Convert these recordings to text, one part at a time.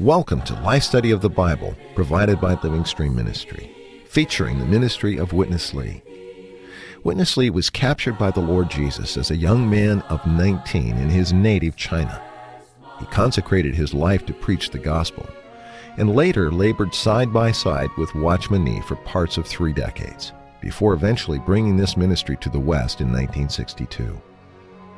Welcome to Life Study of the Bible, provided by Living Stream Ministry, featuring the ministry of Witness Lee. Witness Lee was captured by the Lord Jesus as a young man of 19 in his native China. He consecrated his life to preach the gospel, and later labored side by side with Watchman Nee for parts of three decades, before eventually bringing this ministry to the West in 1962.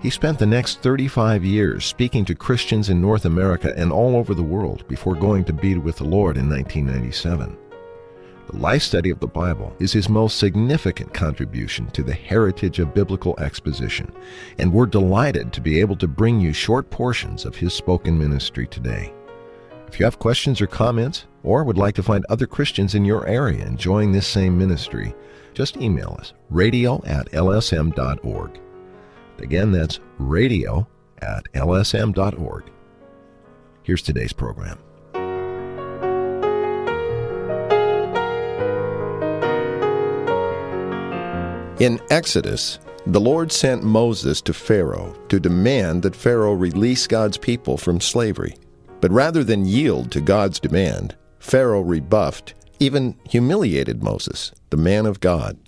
He spent the next 35 years speaking to Christians in North America and all over the world before going to be with the Lord in 1997. The life study of the Bible is his most significant contribution to the heritage of biblical exposition, and we're delighted to be able to bring you short portions of his spoken ministry today. If you have questions or comments, or would like to find other Christians in your area enjoying this same ministry, just email us radio at lsm.org. Again, that's radio at lsm.org. Here's today's program. In Exodus, the Lord sent Moses to Pharaoh to demand that Pharaoh release God's people from slavery. But rather than yield to God's demand, Pharaoh rebuffed, even humiliated Moses, the man of God.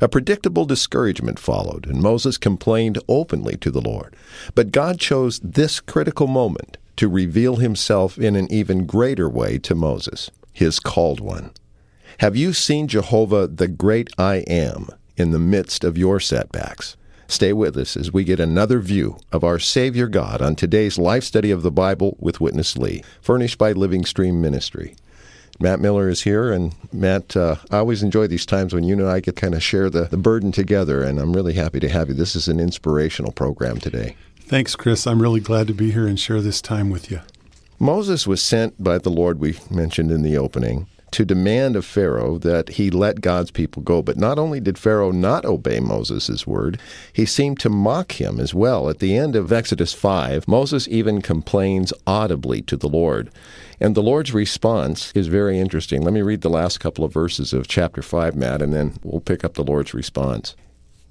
A predictable discouragement followed, and Moses complained openly to the Lord. But God chose this critical moment to reveal himself in an even greater way to Moses, his called one. Have you seen Jehovah, the great I am, in the midst of your setbacks. Stay with us as we get another view of our Savior God on today's life study of the Bible with Witness Lee, furnished by Living Stream Ministry. Matt Miller is here, and Matt, uh, I always enjoy these times when you and I get kind of share the, the burden together, and I'm really happy to have you. This is an inspirational program today. Thanks, Chris. I'm really glad to be here and share this time with you. Moses was sent by the Lord, we mentioned in the opening, to demand of Pharaoh that he let God's people go. But not only did Pharaoh not obey Moses' word, he seemed to mock him as well. At the end of Exodus 5, Moses even complains audibly to the Lord. And the Lord's response is very interesting. Let me read the last couple of verses of chapter 5, Matt, and then we'll pick up the Lord's response.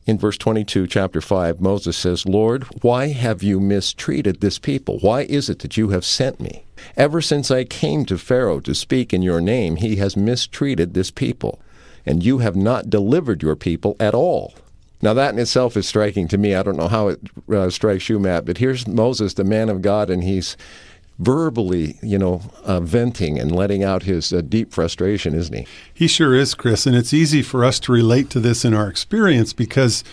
In verse 22, chapter 5, Moses says, Lord, why have you mistreated this people? Why is it that you have sent me? Ever since I came to Pharaoh to speak in your name, he has mistreated this people, and you have not delivered your people at all. Now, that in itself is striking to me. I don't know how it uh, strikes you, Matt, but here's Moses, the man of God, and he's verbally, you know, uh, venting and letting out his uh, deep frustration, isn't he? He sure is, Chris. And it's easy for us to relate to this in our experience because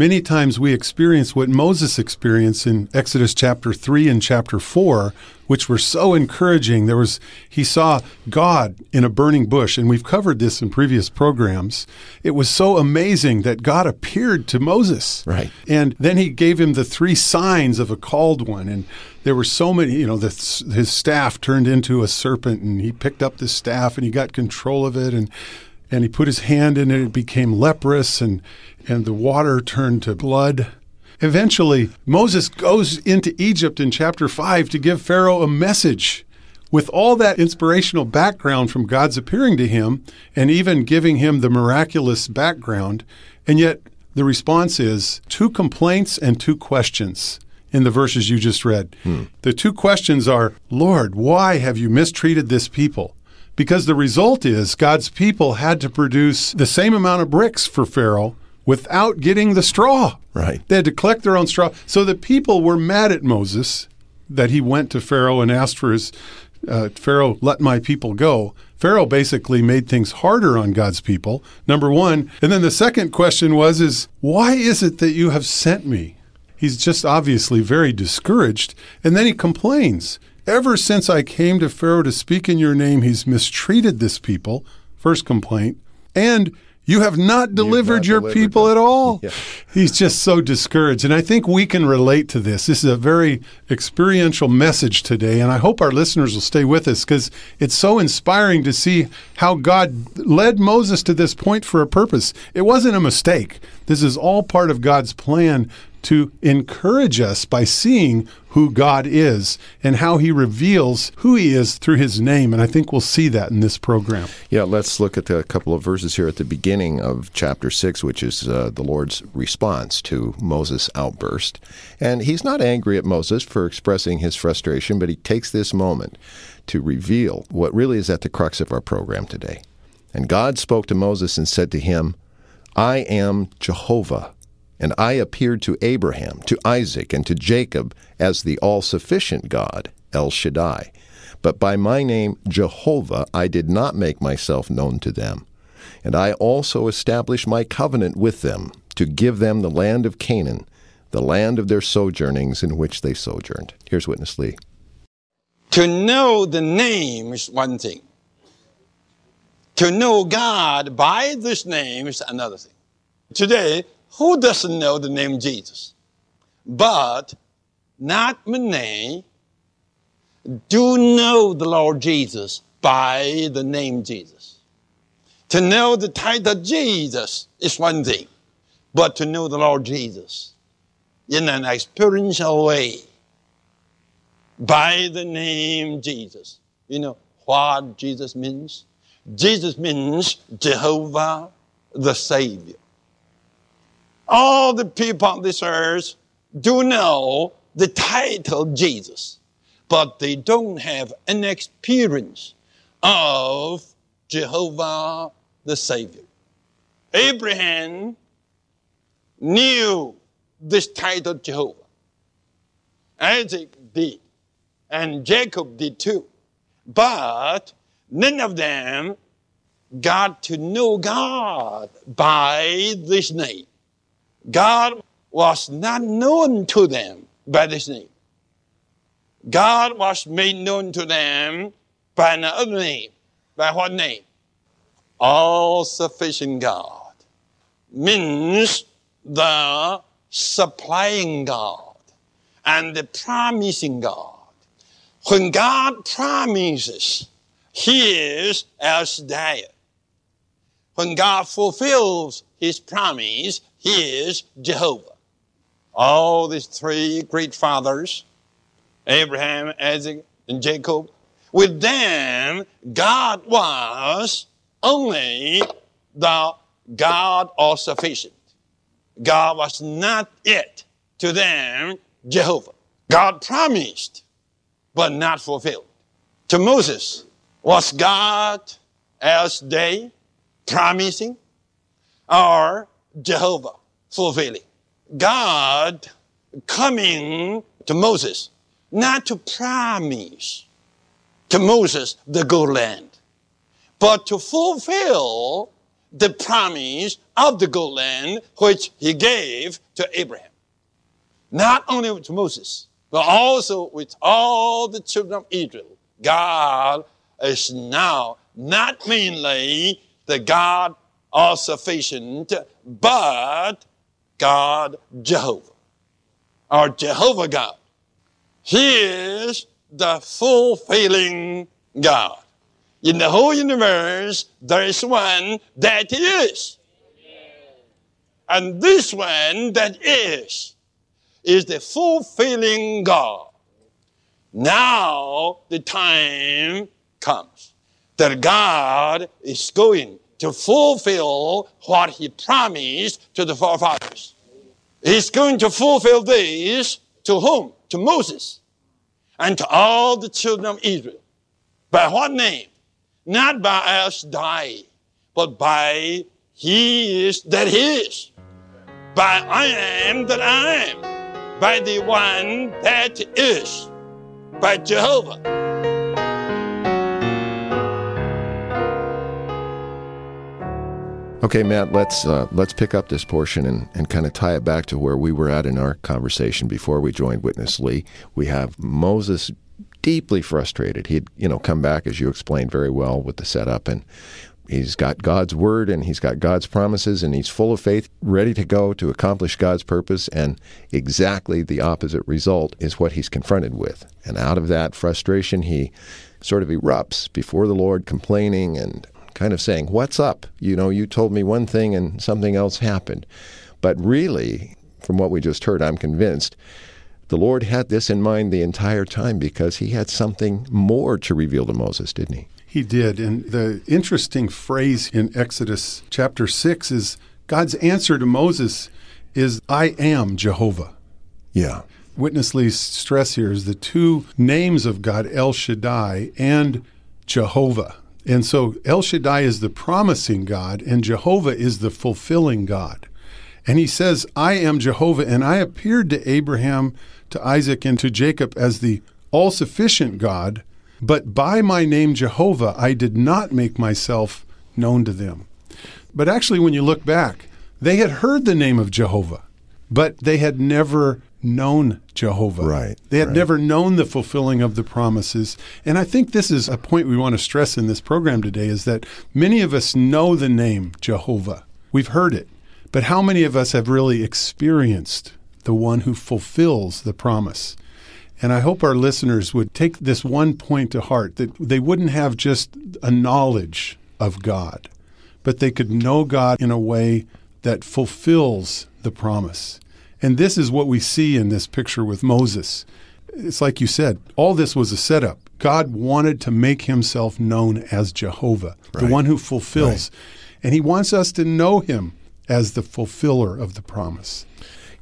many times we experience what Moses experienced in Exodus chapter 3 and chapter 4 which were so encouraging. There was he saw God in a burning bush, and we've covered this in previous programs. It was so amazing that God appeared to Moses. Right. And then he gave him the three signs of a called one and there were so many, you know, the, his staff turned into a serpent and he picked up the staff and he got control of it and and he put his hand in it, it became leprous and and the water turned to blood Eventually, Moses goes into Egypt in chapter 5 to give Pharaoh a message. With all that inspirational background from God's appearing to him and even giving him the miraculous background, and yet the response is two complaints and two questions in the verses you just read. Hmm. The two questions are Lord, why have you mistreated this people? Because the result is God's people had to produce the same amount of bricks for Pharaoh without getting the straw. Right. They had to collect their own straw. So the people were mad at Moses that he went to Pharaoh and asked for his uh, Pharaoh, let my people go. Pharaoh basically made things harder on God's people. Number one, and then the second question was, is why is it that you have sent me? He's just obviously very discouraged, and then he complains. Ever since I came to Pharaoh to speak in your name, he's mistreated this people. First complaint, and you have not delivered not your delivered people them. at all. Yeah. He's just so discouraged. And I think we can relate to this. This is a very experiential message today. And I hope our listeners will stay with us because it's so inspiring to see how God led Moses to this point for a purpose. It wasn't a mistake. This is all part of God's plan to encourage us by seeing who God is and how he reveals who he is through his name. And I think we'll see that in this program. Yeah, let's look at a couple of verses here at the beginning of chapter 6, which is uh, the Lord's response to Moses' outburst. And he's not angry at Moses for expressing his frustration, but he takes this moment to reveal what really is at the crux of our program today. And God spoke to Moses and said to him, I am Jehovah and I appeared to Abraham, to Isaac, and to Jacob as the all sufficient God, El Shaddai. But by my name, Jehovah, I did not make myself known to them. And I also established my covenant with them, to give them the land of Canaan, the land of their sojournings in which they sojourned. Here's Witness Lee. To know the name is one thing. To know God by this name is another thing. Today, who doesn't know the name Jesus? But not many do know the Lord Jesus by the name Jesus. To know the title Jesus is one thing, but to know the Lord Jesus in an experiential way by the name Jesus. You know what Jesus means? Jesus means Jehovah the Savior all the people on this earth do know the title Jesus, but they don't have an experience of Jehovah the Savior. Abraham knew this title Jehovah. Isaac did, and Jacob did too. But none of them got to know God by this name. God was not known to them by this name. God was made known to them by another name. By what name? All sufficient God means the supplying God and the promising God. When God promises, He is El Shaddai. When God fulfills His promise, he is Jehovah. All these three great fathers, Abraham, Isaac, and Jacob, with them, God was only the God all sufficient. God was not it to them, Jehovah. God promised, but not fulfilled. To Moses, was God Shaddai promising or Jehovah fulfilling. God coming to Moses, not to promise to Moses the good land, but to fulfill the promise of the good land which he gave to Abraham. Not only to Moses, but also with all the children of Israel. God is now not mainly the God all sufficient, but God Jehovah, or Jehovah God. He is the fulfilling God. In the whole universe, there is one that is. And this one that is, is the fulfilling God. Now the time comes that God is going to fulfill what he promised to the forefathers. He's going to fulfill this to whom? To Moses and to all the children of Israel. By what name? Not by Shaddai, but by He is that He is. By I am that I am. By the one that is. By Jehovah. Okay, Matt, let's uh, let's pick up this portion and, and kind of tie it back to where we were at in our conversation before we joined Witness Lee. We have Moses deeply frustrated. He'd you know come back as you explained very well with the setup, and he's got God's word and he's got God's promises, and he's full of faith, ready to go to accomplish God's purpose. And exactly the opposite result is what he's confronted with. And out of that frustration, he sort of erupts before the Lord, complaining and kind of saying, What's up? You know, you told me one thing and something else happened. But really, from what we just heard, I'm convinced the Lord had this in mind the entire time because he had something more to reveal to Moses, didn't he? He did. And the interesting phrase in Exodus chapter 6 is God's answer to Moses is, I am Jehovah. Yeah. Witness Lee's stress here is the two names of God, El Shaddai and Jehovah. And so El Shaddai is the promising God, and Jehovah is the fulfilling God. And he says, I am Jehovah, and I appeared to Abraham, to Isaac, and to Jacob as the all sufficient God, but by my name Jehovah I did not make myself known to them. But actually, when you look back, they had heard the name of Jehovah, but they had never known Jehovah. Right. They had right. never known the fulfilling of the promises. And I think this is a point we want to stress in this program today is that many of us know the name Jehovah. We've heard it. But how many of us have really experienced the one who fulfills the promise? And I hope our listeners would take this one point to heart that they wouldn't have just a knowledge of God, but they could know God in a way that fulfills the promise. And this is what we see in this picture with Moses. It's like you said, all this was a setup. God wanted to make himself known as Jehovah, Right. the one who fulfills. And he wants us to know him as the fulfiller of the promise.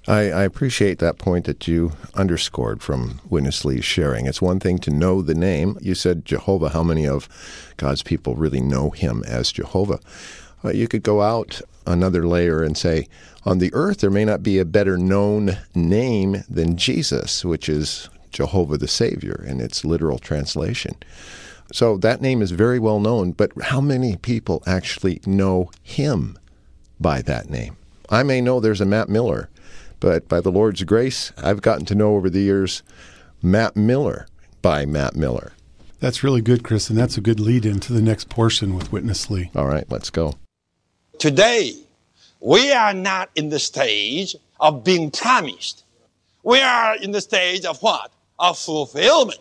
I, I appreciate that point that you underscored from Witness Lee's sharing. It's one thing to know the name. You said Jehovah. How many of God's people really know him as Jehovah? Uh, you could go out another layer and say, on the earth, there may not be a better known name than Jesus, which is Jehovah the Savior in its literal translation. So that name is very well known, but how many people actually know him by that name? I may know there's a Matt Miller, but by the Lord's grace, I've gotten to know over the years Matt Miller by Matt Miller. That's really good, Chris, and that's a good lead into the next portion with Witness Lee. All right, let's go. Today, we are not in the stage of being promised. We are in the stage of what? Of fulfillment.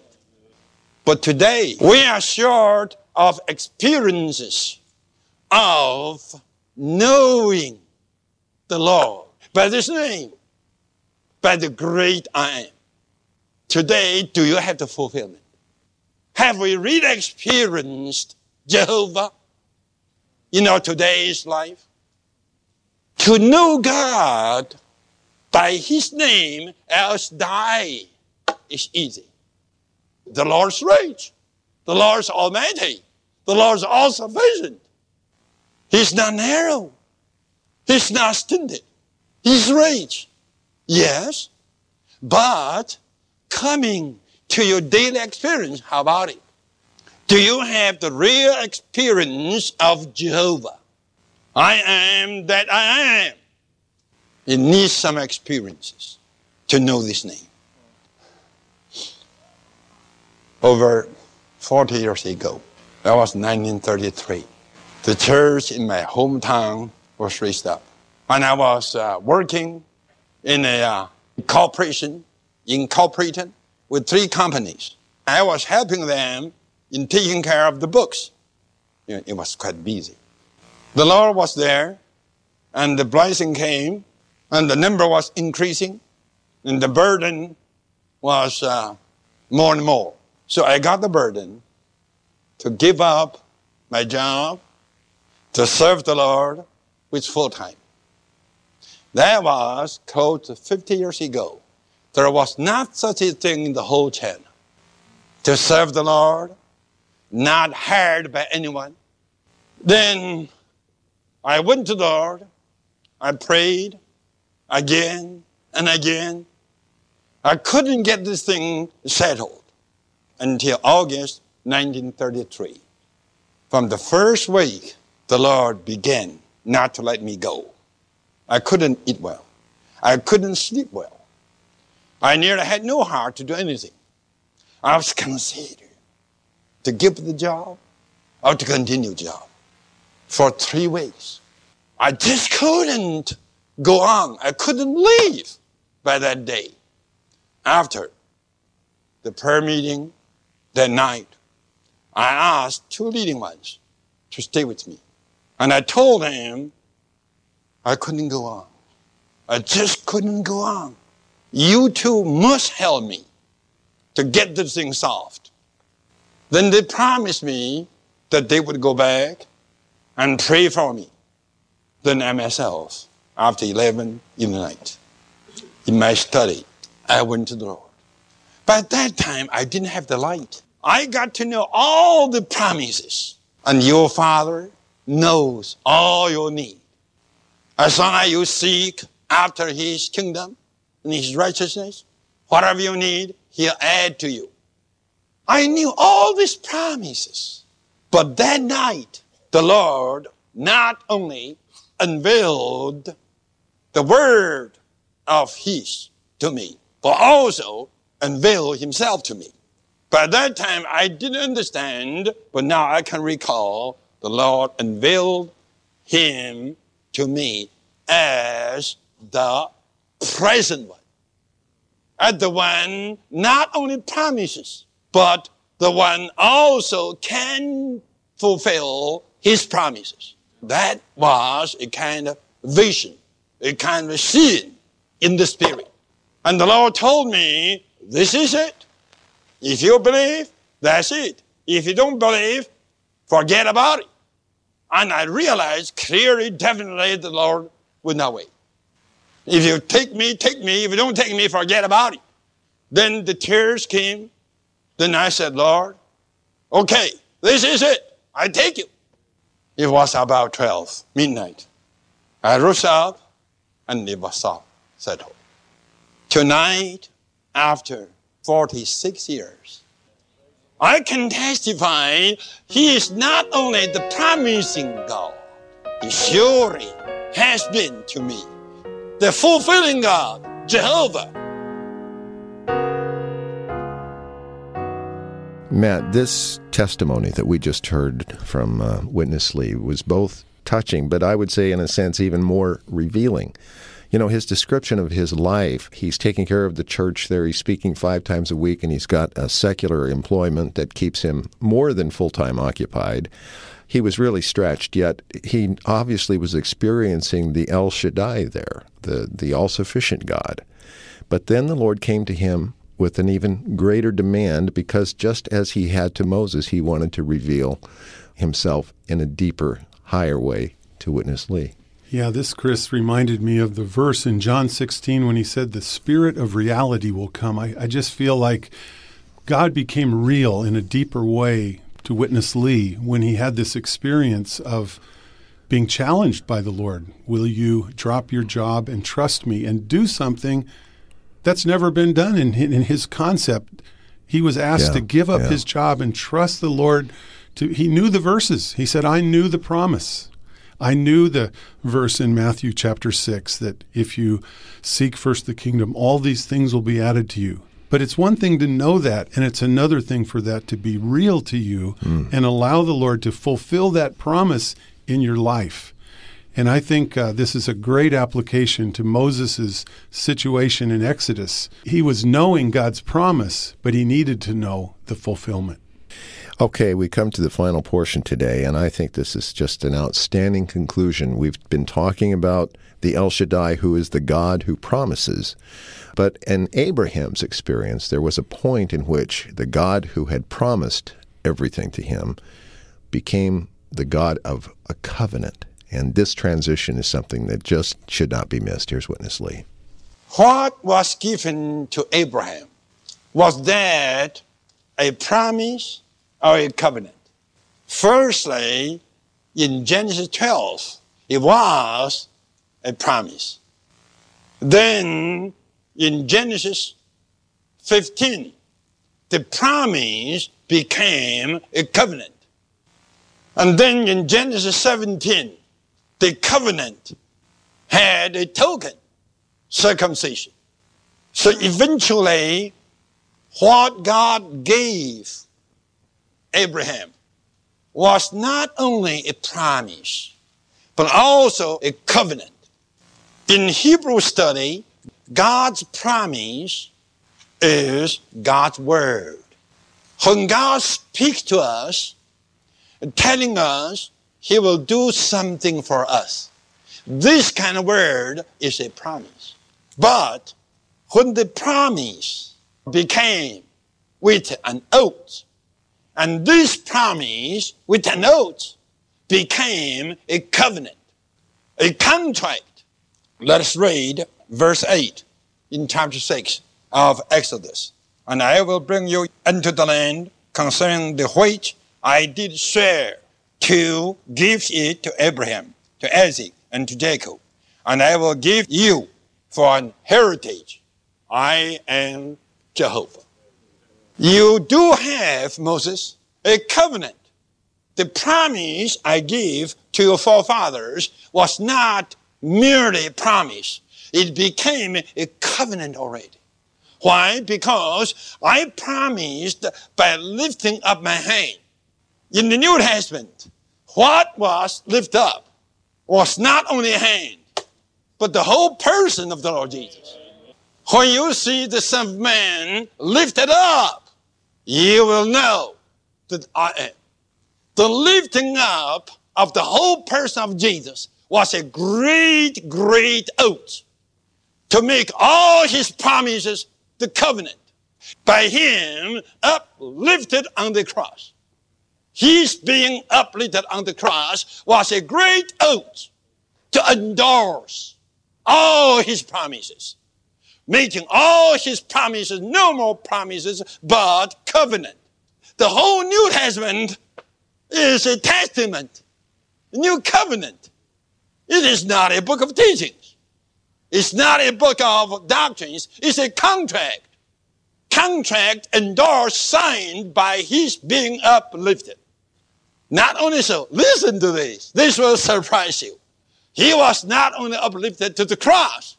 But today, we are short of experiences of knowing the Lord by His name, by the great I am. Today, do you have the fulfillment? Have we really experienced Jehovah in know, today's life? To know God by His name, El Shaddai, is easy. The Lord's rich, the Lord's almighty, the Lord's all sufficient. He's not narrow, He's not stinted, He's rich. Yes, but coming to your daily experience, how about it? Do you have the real experience of Jehovah? I am that I am. You need some experiences to know this name. Over 40 years ago, that was 1933, the church in my hometown was raised up. And I was uh, working in a uh, corporation, incorporated with three companies. I was helping them in taking care of the books. It was quite busy. The Lord was there, and the blessing came, and the number was increasing, and the burden was uh, more and more. So I got the burden to give up my job to serve the Lord with full time. That was close to 50 years ago. There was not such a thing in the whole China. To serve the Lord, not hired by anyone. Then I went to the Lord. I prayed again and again. I couldn't get this thing settled until August 1933. From the first week, the Lord began not to let me go. I couldn't eat well. I couldn't sleep well. I nearly had no heart to do anything. I was considered to give the job or to continue job for three weeks. I just couldn't go on. I couldn't leave by that day. After the prayer meeting that night, I asked two leading ones to stay with me. And I told them I couldn't go on. I just couldn't go on. You two must help me to get this thing solved. Then they promised me that they would go back and pray for me. Then I myself, after 11 in the night, in my study, I went to the Lord. By that time, I didn't have the light. I got to know all the promises. And your Father knows all your need. As long as you seek after His kingdom and His righteousness, whatever you need, He'll add to you. I knew all these promises. But that night, the Lord not only unveiled the word of His to me, but also unveiled Himself to me. By that time, I didn't understand, but now I can recall the Lord unveiled Him to me as the present one. As the one not only promises, but the one also can fulfill his promises. That was a kind of vision, a kind of seeing in the spirit. And the Lord told me, this is it. If you believe, that's it. If you don't believe, forget about it. And I realized clearly, definitely, the Lord would not wait. If you take me, take me. If you don't take me, forget about it. Then the tears came. Then I said, Lord, okay, this is it. I take you. It was about 12, midnight. I rose up and it was all settled. Tonight, after 46 years, I can testify He is not only the promising God, He surely has been to me the fulfilling God, Jehovah. Matt, this testimony that we just heard from uh, Witness Lee was both touching, but I would say, in a sense, even more revealing. You know, his description of his life, he's taking care of the church there, he's speaking five times a week, and he's got a secular employment that keeps him more than full time occupied. He was really stretched, yet he obviously was experiencing the El Shaddai there, the, the all sufficient God. But then the Lord came to him with an even greater demand because just as he had to Moses, he wanted to reveal himself in a deeper, higher way to Witness Lee. Yeah, this, Chris, reminded me of the verse in John 16 when he said, The Spirit of reality will come. I, I just feel like God became real in a deeper way to Witness Lee when he had this experience of being challenged by the Lord. Will you drop your job and trust me and do something that's never been done in, in his concept? He was asked Yeah, to give up yeah. his job and trust the Lord. To he knew the verses. He said, "I knew the promise." I knew the verse in Matthew chapter 6 that if you seek first the kingdom, all these things will be added to you. But it's one thing to know that, and it's another thing for that to be real to you hmm. and allow the Lord to fulfill that promise in your life. And I think uh, this is a great application to Moses' situation in Exodus. He was knowing God's promise, but he needed to know the fulfillment. Okay, we come to the final portion today, and I think this is just an outstanding conclusion. We've been talking about the El Shaddai, who is the God who promises. But in Abraham's experience, there was a point in which the God who had promised everything to him became the God of a covenant. And this transition is something that just should not be missed. Here's Witness Lee. What was given to Abraham? Was that a promise or a covenant? Firstly, in Genesis 12, it was a promise. Then in Genesis 15, the promise became a covenant. And then in Genesis 17, the covenant had a token circumcision. So eventually, what God gave Abraham was not only a promise, but also a covenant. In Hebrew study, God's promise is God's word. When God speaks to us, telling us He will do something for us, This kind of word is a promise. But when the promise became with an oath, and this promise with an oath became a covenant, a contract. Let us read verse 8 in chapter 6 of Exodus. And I will bring you into the land concerning the which I did swear to give it to Abraham, to Isaac, and to Jacob. And I will give you for an heritage. I am Jehovah. You do have, Moses, a covenant. The promise I gave to your forefathers was not merely a promise. It became a covenant already. Why? Because I promised by lifting up my hand. In the New Testament, what was lifted up was not only a hand, but the whole person of the Lord Jesus. When you see the Son of Man lifted up, you will know that I am. The lifting up of the whole person of Jesus was a great, great oath to make all his promises the covenant by him uplifted on the cross. His being uplifted on the cross was a great oath to endorse all his promises, making all his promises no more promises but covenant. The whole New Testament is a testament, a new covenant. It is not a book of teachings. It's not a book of doctrines. It's a contract. Contract endorsed, signed by his being uplifted. Not only so, listen to this. This will surprise you. He was not only uplifted to the cross,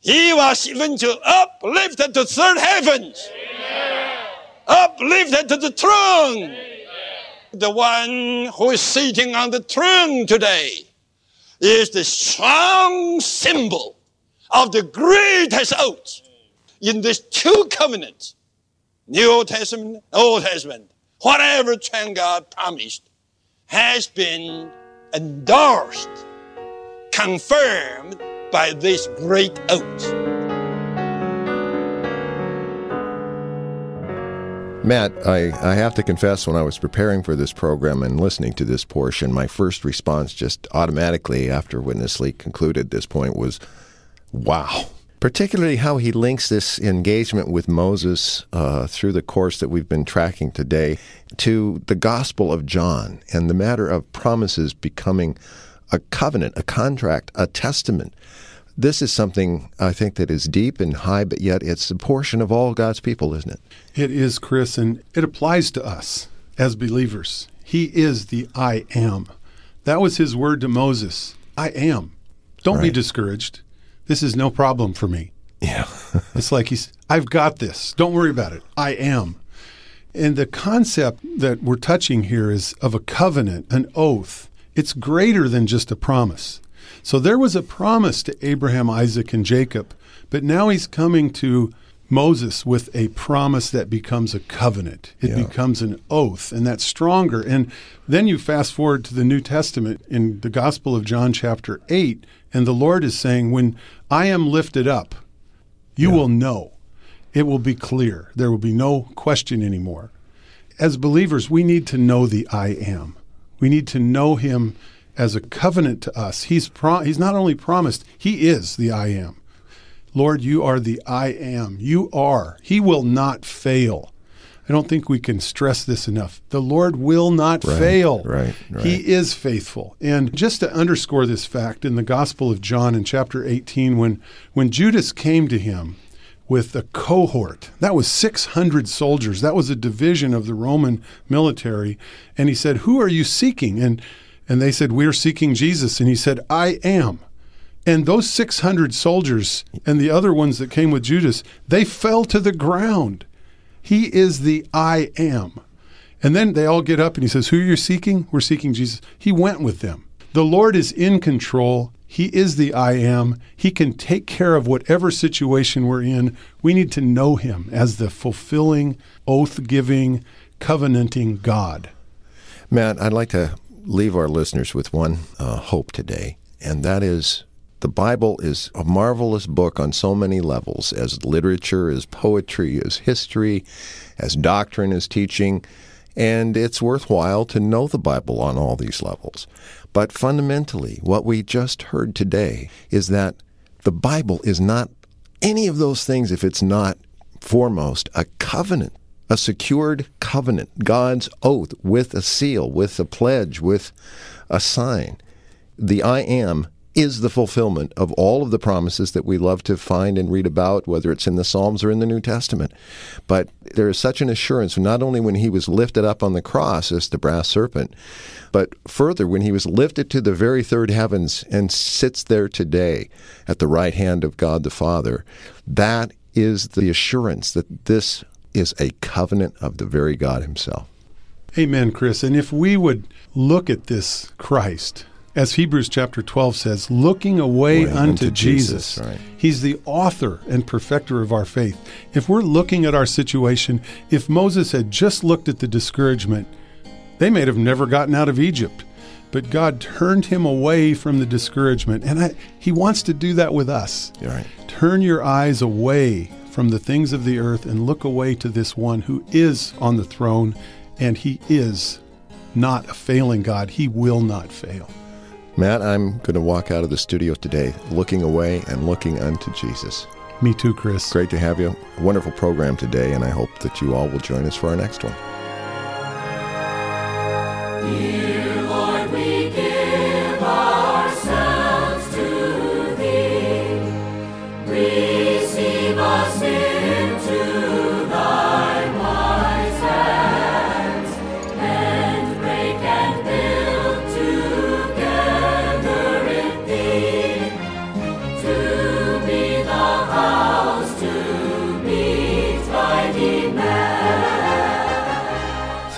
he was even to uplifted to third heavens. Amen. Uplifted to the throne. Amen. The one who is sitting on the throne today is the strong symbol of the greatest oath in these two covenants, New Testament, Old Testament, whatever God promised has been endorsed, confirmed by this great oath. Matt, I, I have to confess, when I was preparing for this program and listening to this portion, my first response just automatically after Witness Lee concluded this point was, wow. Particularly how he links this engagement with Moses uh, through the course that we've been tracking today to the Gospel of John and the matter of promises becoming a covenant, a contract, a testament. This is something I think that is deep and high, but yet it's a portion of all God's people, isn't it? It is, Chris, and it applies to us as believers. He is the I am. That was his word to Moses I am. Don't right. be discouraged. This is no problem for me. Yeah. it's like he's, I've got this. Don't worry about it. I am. And the concept that we're touching here is of a covenant, an oath. It's greater than just a promise. So there was a promise to Abraham, Isaac, and Jacob, but now he's coming to Moses with a promise that becomes a covenant. It yeah. becomes an oath, and that's stronger. And then you fast forward to the New Testament in the Gospel of John, chapter 8, and the Lord is saying, When I am lifted up, you yeah. will know. It will be clear. There will be no question anymore. As believers, we need to know the I am. We need to know Him as a covenant to us. He's, pro- he's not only promised, He is the I am. Lord, you are the I am. You are. He will not fail. I don't think we can stress this enough. The Lord will not right, fail. Right, right. He is faithful. And just to underscore this fact, in the Gospel of John in chapter 18, when, when Judas came to him with a cohort, that was 600 soldiers, that was a division of the Roman military, and he said, Who are you seeking? And, and they said, We're seeking Jesus. And he said, I am. And those 600 soldiers and the other ones that came with Judas, they fell to the ground. He is the I am. And then they all get up and he says, Who are you seeking? We're seeking Jesus. He went with them. The Lord is in control. He is the I am. He can take care of whatever situation we're in. We need to know Him as the fulfilling, oath giving, covenanting God. Matt, I'd like to leave our listeners with one uh, hope today, and that is The Bible is a marvelous book on so many levels as literature, as poetry, as history, as doctrine, as teaching, and it's worthwhile to know the Bible on all these levels. But fundamentally, what we just heard today is that the Bible is not any of those things if it's not foremost a covenant, a secured covenant, God's oath with a seal, with a pledge, with a sign. The I am is the fulfillment of all of the promises that we love to find and read about, whether it's in the Psalms or in the New Testament. But there is such an assurance, not only when he was lifted up on the cross as the brass serpent, but further, when he was lifted to the very third heavens and sits there today at the right hand of God the Father, that is the assurance that this is a covenant of the very God himself. Amen, Chris. And if we would look at this Christ, as Hebrews chapter 12 says, looking away Way unto, unto Jesus. Jesus, right. He's the author and perfecter of our faith. If we're looking at our situation, if Moses had just looked at the discouragement, they may have never gotten out of Egypt. But God turned him away from the discouragement. And I, he wants to do that with us. Right. Turn your eyes away from the things of the earth and look away to this one who is on the throne, and he is not a failing God. He will not fail. Matt, I'm going to walk out of the studio today looking away and looking unto Jesus. Me too, Chris. Great to have you. A wonderful program today, and I hope that you all will join us for our next one. Dear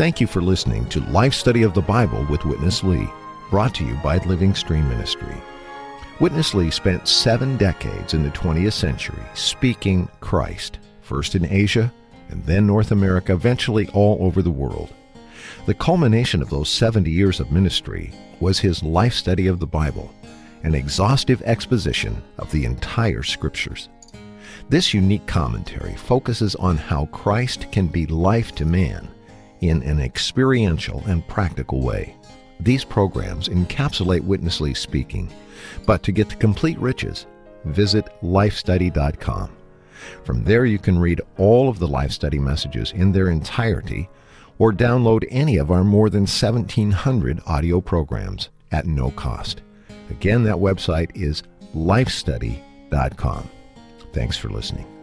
Thank you for listening to Life Study of the Bible with Witness Lee, brought to you by Living Stream Ministry. Witness Lee spent seven decades in the 20th century speaking Christ, first in Asia and then North America, eventually all over the world. The culmination of those 70 years of ministry was his life study of the Bible, an exhaustive exposition of the entire Scriptures. This unique commentary focuses on how Christ can be life to man in an experiential and practical way. These programs encapsulate Witness Lee speaking, but to get the complete riches, visit lifestudy.com. From there, you can read all of the Life Study messages in their entirety or download any of our more than 1,700 audio programs at no cost. Again, that website is lifestudy.com. Thanks for listening.